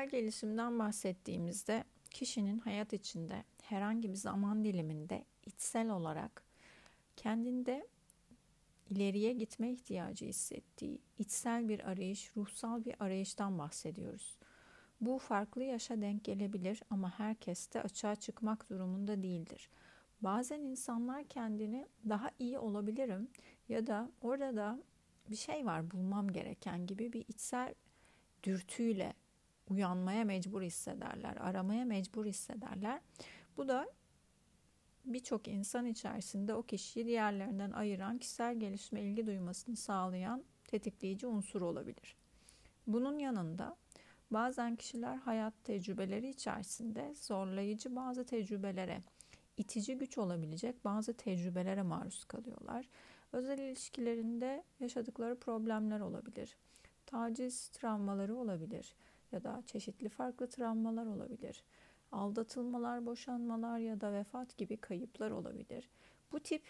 kişisel gelişimden bahsettiğimizde kişinin hayat içinde herhangi bir zaman diliminde içsel olarak kendinde ileriye gitme ihtiyacı hissettiği içsel bir arayış, ruhsal bir arayıştan bahsediyoruz. Bu farklı yaşa denk gelebilir ama herkes de açığa çıkmak durumunda değildir. Bazen insanlar kendini daha iyi olabilirim ya da orada da bir şey var bulmam gereken gibi bir içsel dürtüyle uyanmaya mecbur hissederler, aramaya mecbur hissederler. Bu da birçok insan içerisinde o kişiyi diğerlerinden ayıran, kişisel gelişme ilgi duymasını sağlayan tetikleyici unsur olabilir. Bunun yanında bazen kişiler hayat tecrübeleri içerisinde zorlayıcı bazı tecrübelere, itici güç olabilecek bazı tecrübelere maruz kalıyorlar. Özel ilişkilerinde yaşadıkları problemler olabilir. Taciz travmaları olabilir ya da çeşitli farklı travmalar olabilir. Aldatılmalar, boşanmalar ya da vefat gibi kayıplar olabilir. Bu tip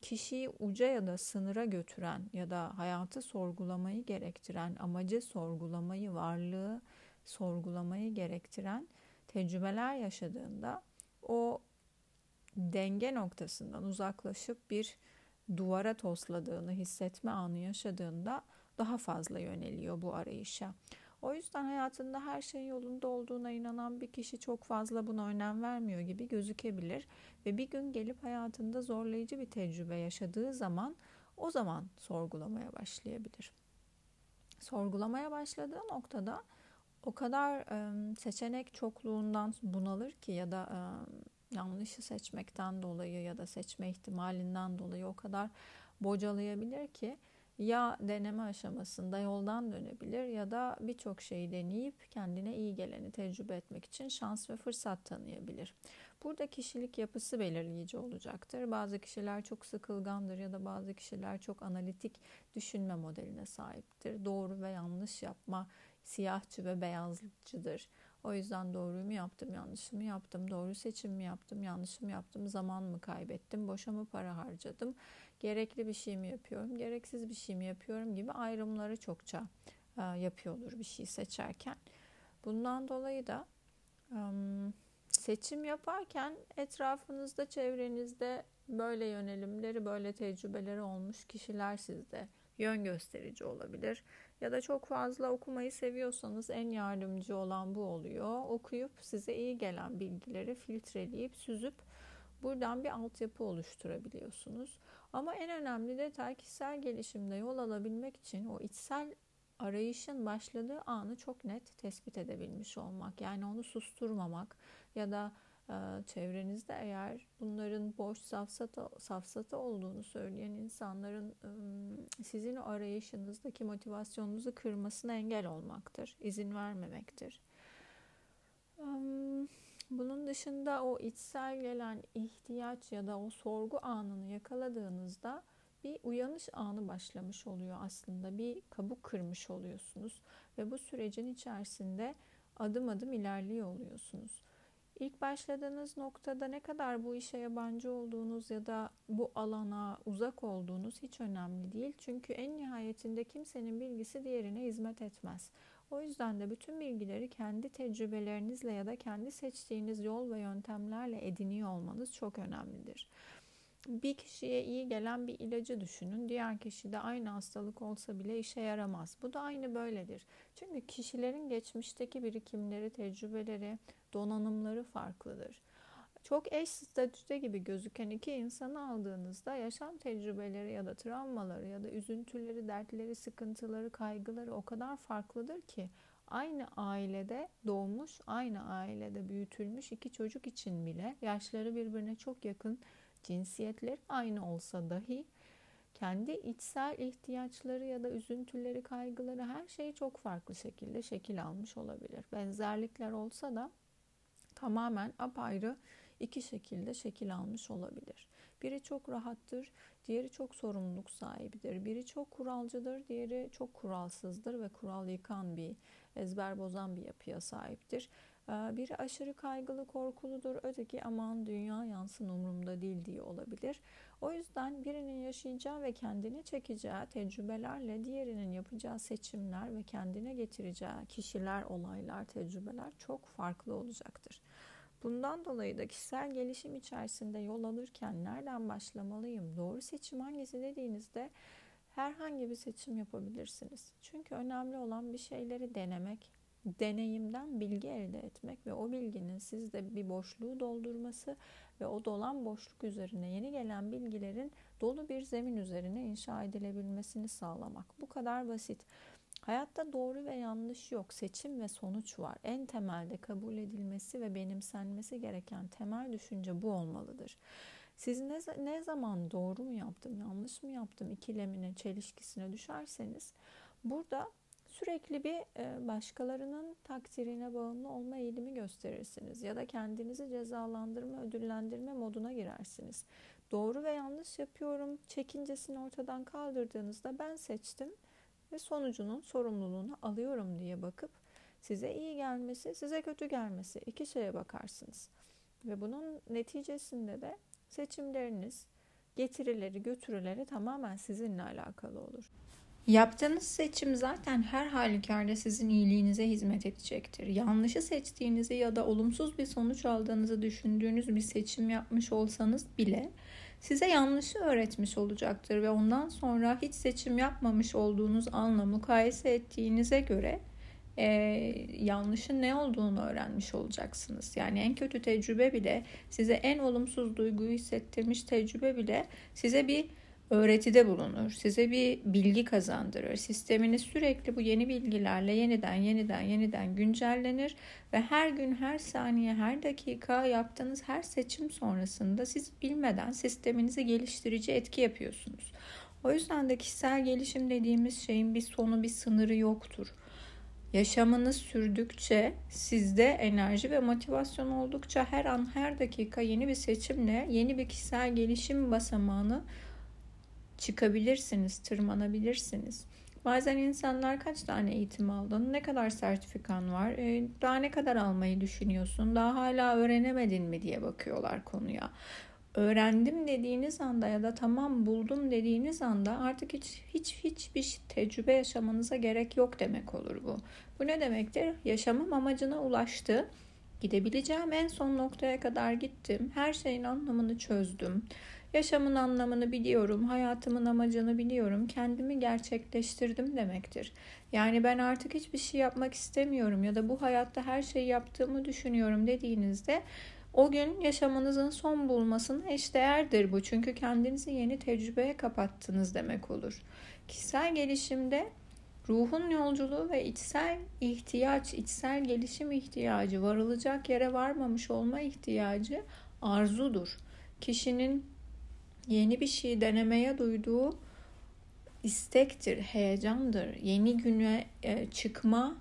kişiyi uca ya da sınıra götüren ya da hayatı sorgulamayı gerektiren, amacı sorgulamayı, varlığı sorgulamayı gerektiren tecrübeler yaşadığında o denge noktasından uzaklaşıp bir duvara tosladığını hissetme anı yaşadığında daha fazla yöneliyor bu arayışa. O yüzden hayatında her şey yolunda olduğuna inanan bir kişi çok fazla buna önem vermiyor gibi gözükebilir ve bir gün gelip hayatında zorlayıcı bir tecrübe yaşadığı zaman o zaman sorgulamaya başlayabilir. Sorgulamaya başladığı noktada o kadar seçenek çokluğundan bunalır ki ya da yanlışı seçmekten dolayı ya da seçme ihtimalinden dolayı o kadar bocalayabilir ki ya deneme aşamasında yoldan dönebilir ya da birçok şeyi deneyip kendine iyi geleni tecrübe etmek için şans ve fırsat tanıyabilir. Burada kişilik yapısı belirleyici olacaktır. Bazı kişiler çok sıkılgandır ya da bazı kişiler çok analitik düşünme modeline sahiptir. Doğru ve yanlış yapma siyahçı ve beyazcıdır. O yüzden doğruyu mu yaptım, yanlış mı yaptım, doğru seçim mi yaptım, yanlış mı yaptım, zaman mı kaybettim, boşa mı para harcadım, gerekli bir şey mi yapıyorum, gereksiz bir şey mi yapıyorum gibi ayrımları çokça e, yapıyordur bir şey seçerken. Bundan dolayı da seçim yaparken etrafınızda, çevrenizde böyle yönelimleri, böyle tecrübeleri olmuş kişiler sizde yön gösterici olabilir. Ya da çok fazla okumayı seviyorsanız en yardımcı olan bu oluyor. Okuyup size iyi gelen bilgileri filtreleyip süzüp buradan bir altyapı oluşturabiliyorsunuz. Ama en önemli detay kişisel gelişimde yol alabilmek için o içsel arayışın başladığı anı çok net tespit edebilmiş olmak. Yani onu susturmamak ya da ee, çevrenizde eğer bunların boş safsata, safsata olduğunu söyleyen insanların sizin arayışınızdaki motivasyonunuzu kırmasına engel olmaktır, izin vermemektir. Bunun dışında o içsel gelen ihtiyaç ya da o sorgu anını yakaladığınızda bir uyanış anı başlamış oluyor aslında. Bir kabuk kırmış oluyorsunuz ve bu sürecin içerisinde adım adım ilerliyor oluyorsunuz. İlk başladığınız noktada ne kadar bu işe yabancı olduğunuz ya da bu alana uzak olduğunuz hiç önemli değil. Çünkü en nihayetinde kimsenin bilgisi diğerine hizmet etmez. O yüzden de bütün bilgileri kendi tecrübelerinizle ya da kendi seçtiğiniz yol ve yöntemlerle ediniyor olmanız çok önemlidir. Bir kişiye iyi gelen bir ilacı düşünün. Diğer kişide aynı hastalık olsa bile işe yaramaz. Bu da aynı böyledir. Çünkü kişilerin geçmişteki birikimleri, tecrübeleri, donanımları farklıdır. Çok eş statüde gibi gözüken iki insanı aldığınızda yaşam tecrübeleri ya da travmaları ya da üzüntüleri, dertleri, sıkıntıları, kaygıları o kadar farklıdır ki aynı ailede doğmuş, aynı ailede büyütülmüş iki çocuk için bile yaşları birbirine çok yakın, cinsiyetleri aynı olsa dahi kendi içsel ihtiyaçları ya da üzüntüleri, kaygıları her şey çok farklı şekilde şekil almış olabilir. Benzerlikler olsa da tamamen apayrı iki şekilde şekil almış olabilir. Biri çok rahattır, diğeri çok sorumluluk sahibidir. Biri çok kuralcıdır, diğeri çok kuralsızdır ve kural yıkan bir, ezber bozan bir yapıya sahiptir. Ee, biri aşırı kaygılı, korkuludur. Öteki aman dünya yansın umurumda değil diye olabilir. O yüzden birinin yaşayacağı ve kendine çekeceği tecrübelerle diğerinin yapacağı seçimler ve kendine getireceği kişiler, olaylar, tecrübeler çok farklı olacaktır. Bundan dolayı da kişisel gelişim içerisinde yol alırken nereden başlamalıyım, doğru seçim hangisi dediğinizde herhangi bir seçim yapabilirsiniz. Çünkü önemli olan bir şeyleri denemek, deneyimden bilgi elde etmek ve o bilginin sizde bir boşluğu doldurması ve o dolan boşluk üzerine yeni gelen bilgilerin dolu bir zemin üzerine inşa edilebilmesini sağlamak. Bu kadar basit. Hayatta doğru ve yanlış yok. Seçim ve sonuç var. En temelde kabul edilmesi ve benimsenmesi gereken temel düşünce bu olmalıdır. Siz ne, ne zaman doğru mu yaptım, yanlış mı yaptım ikilemine, çelişkisine düşerseniz burada sürekli bir e, başkalarının takdirine bağımlı olma eğilimi gösterirsiniz ya da kendinizi cezalandırma, ödüllendirme moduna girersiniz. Doğru ve yanlış yapıyorum çekincesini ortadan kaldırdığınızda ben seçtim ve sonucunun sorumluluğunu alıyorum diye bakıp size iyi gelmesi, size kötü gelmesi iki şeye bakarsınız. Ve bunun neticesinde de seçimleriniz, getirileri, götürüleri tamamen sizinle alakalı olur. Yaptığınız seçim zaten her halükarda sizin iyiliğinize hizmet edecektir. Yanlışı seçtiğinizi ya da olumsuz bir sonuç aldığınızı düşündüğünüz bir seçim yapmış olsanız bile size yanlışı öğretmiş olacaktır ve ondan sonra hiç seçim yapmamış olduğunuz anla mukayese ettiğinize göre e, yanlışın ne olduğunu öğrenmiş olacaksınız. Yani en kötü tecrübe bile size en olumsuz duyguyu hissettirmiş tecrübe bile size bir öğretide bulunur. Size bir bilgi kazandırır. Sisteminiz sürekli bu yeni bilgilerle yeniden yeniden yeniden güncellenir ve her gün, her saniye, her dakika yaptığınız her seçim sonrasında siz bilmeden sisteminizi geliştirici etki yapıyorsunuz. O yüzden de kişisel gelişim dediğimiz şeyin bir sonu, bir sınırı yoktur. Yaşamınız sürdükçe sizde enerji ve motivasyon oldukça her an her dakika yeni bir seçimle yeni bir kişisel gelişim basamağını çıkabilirsiniz, tırmanabilirsiniz. Bazen insanlar kaç tane eğitim aldın, ne kadar sertifikan var, e, daha ne kadar almayı düşünüyorsun, daha hala öğrenemedin mi diye bakıyorlar konuya. Öğrendim dediğiniz anda ya da tamam buldum dediğiniz anda artık hiç hiç hiçbir tecrübe yaşamanıza gerek yok demek olur bu. Bu ne demektir? Yaşamım amacına ulaştı. Gidebileceğim en son noktaya kadar gittim. Her şeyin anlamını çözdüm. Yaşamın anlamını biliyorum, hayatımın amacını biliyorum, kendimi gerçekleştirdim demektir. Yani ben artık hiçbir şey yapmak istemiyorum ya da bu hayatta her şeyi yaptığımı düşünüyorum dediğinizde o gün yaşamınızın son bulmasına eşdeğerdir bu. Çünkü kendinizi yeni tecrübeye kapattınız demek olur. Kişisel gelişimde ruhun yolculuğu ve içsel ihtiyaç, içsel gelişim ihtiyacı, varılacak yere varmamış olma ihtiyacı arzudur. Kişinin yeni bir şey denemeye duyduğu istektir, heyecandır. Yeni güne e, çıkma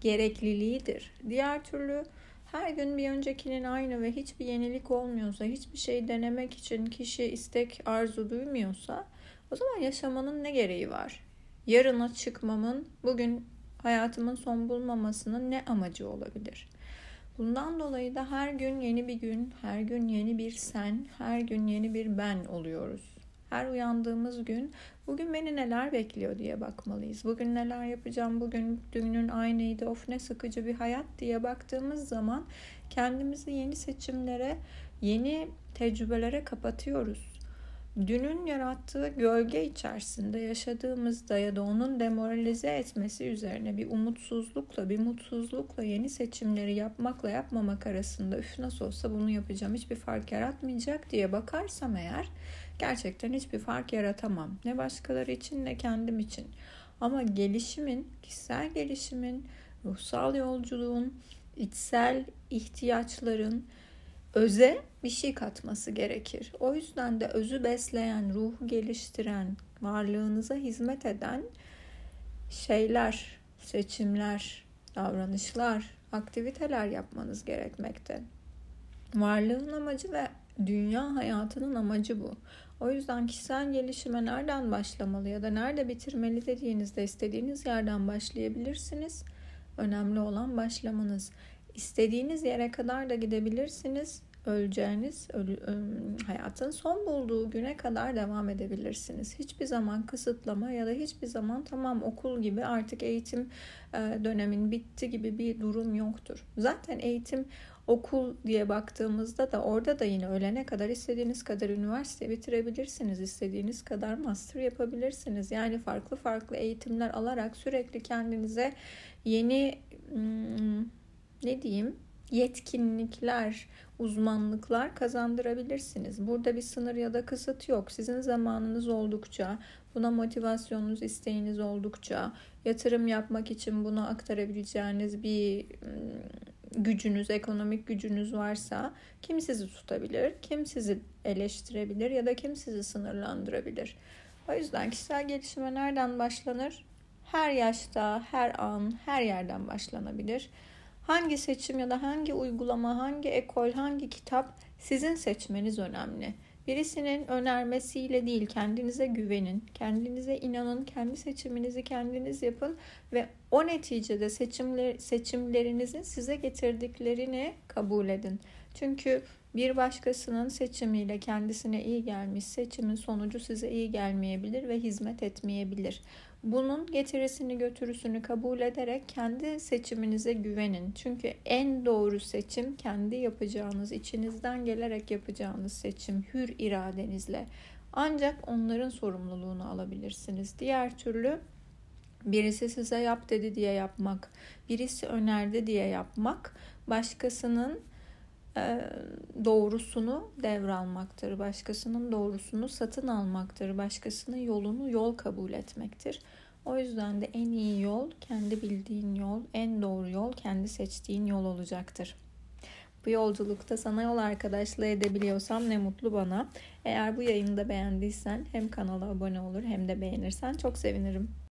gerekliliğidir. Diğer türlü her gün bir öncekinin aynı ve hiçbir yenilik olmuyorsa, hiçbir şey denemek için kişi istek, arzu duymuyorsa o zaman yaşamanın ne gereği var? Yarına çıkmamın, bugün hayatımın son bulmamasının ne amacı olabilir? Bundan dolayı da her gün yeni bir gün, her gün yeni bir sen, her gün yeni bir ben oluyoruz. Her uyandığımız gün bugün beni neler bekliyor? diye bakmalıyız. Bugün neler yapacağım, bugün dünün aynıydı, of ne sıkıcı bir hayat. diye baktığımız zaman kendimizi yeni seçimlere, yeni tecrübelere kapatıyoruz dünün yarattığı gölge içerisinde yaşadığımızda ya da onun demoralize etmesi üzerine bir umutsuzlukla, bir mutsuzlukla yeni seçimleri yapmakla yapmamak arasında üf nasıl olsa bunu yapacağım hiçbir fark yaratmayacak diye bakarsam eğer gerçekten hiçbir fark yaratamam. Ne başkaları için ne kendim için. Ama gelişimin, kişisel gelişimin, ruhsal yolculuğun, içsel ihtiyaçların, öze bir şey katması gerekir. O yüzden de özü besleyen, ruhu geliştiren, varlığınıza hizmet eden şeyler, seçimler, davranışlar, aktiviteler yapmanız gerekmekte. Varlığın amacı ve dünya hayatının amacı bu. O yüzden kişisel gelişime nereden başlamalı ya da nerede bitirmeli dediğinizde istediğiniz yerden başlayabilirsiniz. Önemli olan başlamanız. İstediğiniz yere kadar da gidebilirsiniz. Öleceğiniz, ölü, hayatın son bulduğu güne kadar devam edebilirsiniz. Hiçbir zaman kısıtlama ya da hiçbir zaman tamam okul gibi artık eğitim dönemin bitti gibi bir durum yoktur. Zaten eğitim okul diye baktığımızda da orada da yine ölene kadar istediğiniz kadar üniversite bitirebilirsiniz. istediğiniz kadar master yapabilirsiniz. Yani farklı farklı eğitimler alarak sürekli kendinize yeni hmm, ne diyeyim yetkinlikler, uzmanlıklar kazandırabilirsiniz. Burada bir sınır ya da kısıt yok. Sizin zamanınız oldukça, buna motivasyonunuz, isteğiniz oldukça, yatırım yapmak için bunu aktarabileceğiniz bir hmm, gücünüz, ekonomik gücünüz varsa kim sizi tutabilir, kim sizi eleştirebilir ya da kim sizi sınırlandırabilir. O yüzden kişisel gelişime nereden başlanır? Her yaşta, her an, her yerden başlanabilir. Hangi seçim ya da hangi uygulama, hangi ekol, hangi kitap sizin seçmeniz önemli. Birisinin önermesiyle değil kendinize güvenin, kendinize inanın, kendi seçiminizi kendiniz yapın ve o neticede seçimler, seçimlerinizin size getirdiklerini kabul edin. Çünkü bir başkasının seçimiyle kendisine iyi gelmiş seçimin sonucu size iyi gelmeyebilir ve hizmet etmeyebilir. Bunun getirisini götürüsünü kabul ederek kendi seçiminize güvenin. Çünkü en doğru seçim kendi yapacağınız, içinizden gelerek yapacağınız seçim hür iradenizle. Ancak onların sorumluluğunu alabilirsiniz. Diğer türlü birisi size yap dedi diye yapmak, birisi önerdi diye yapmak başkasının doğrusunu devralmaktır. Başkasının doğrusunu satın almaktır. Başkasının yolunu yol kabul etmektir. O yüzden de en iyi yol kendi bildiğin yol, en doğru yol kendi seçtiğin yol olacaktır. Bu yolculukta sana yol arkadaşlığı edebiliyorsam ne mutlu bana. Eğer bu yayını da beğendiysen hem kanala abone olur hem de beğenirsen çok sevinirim.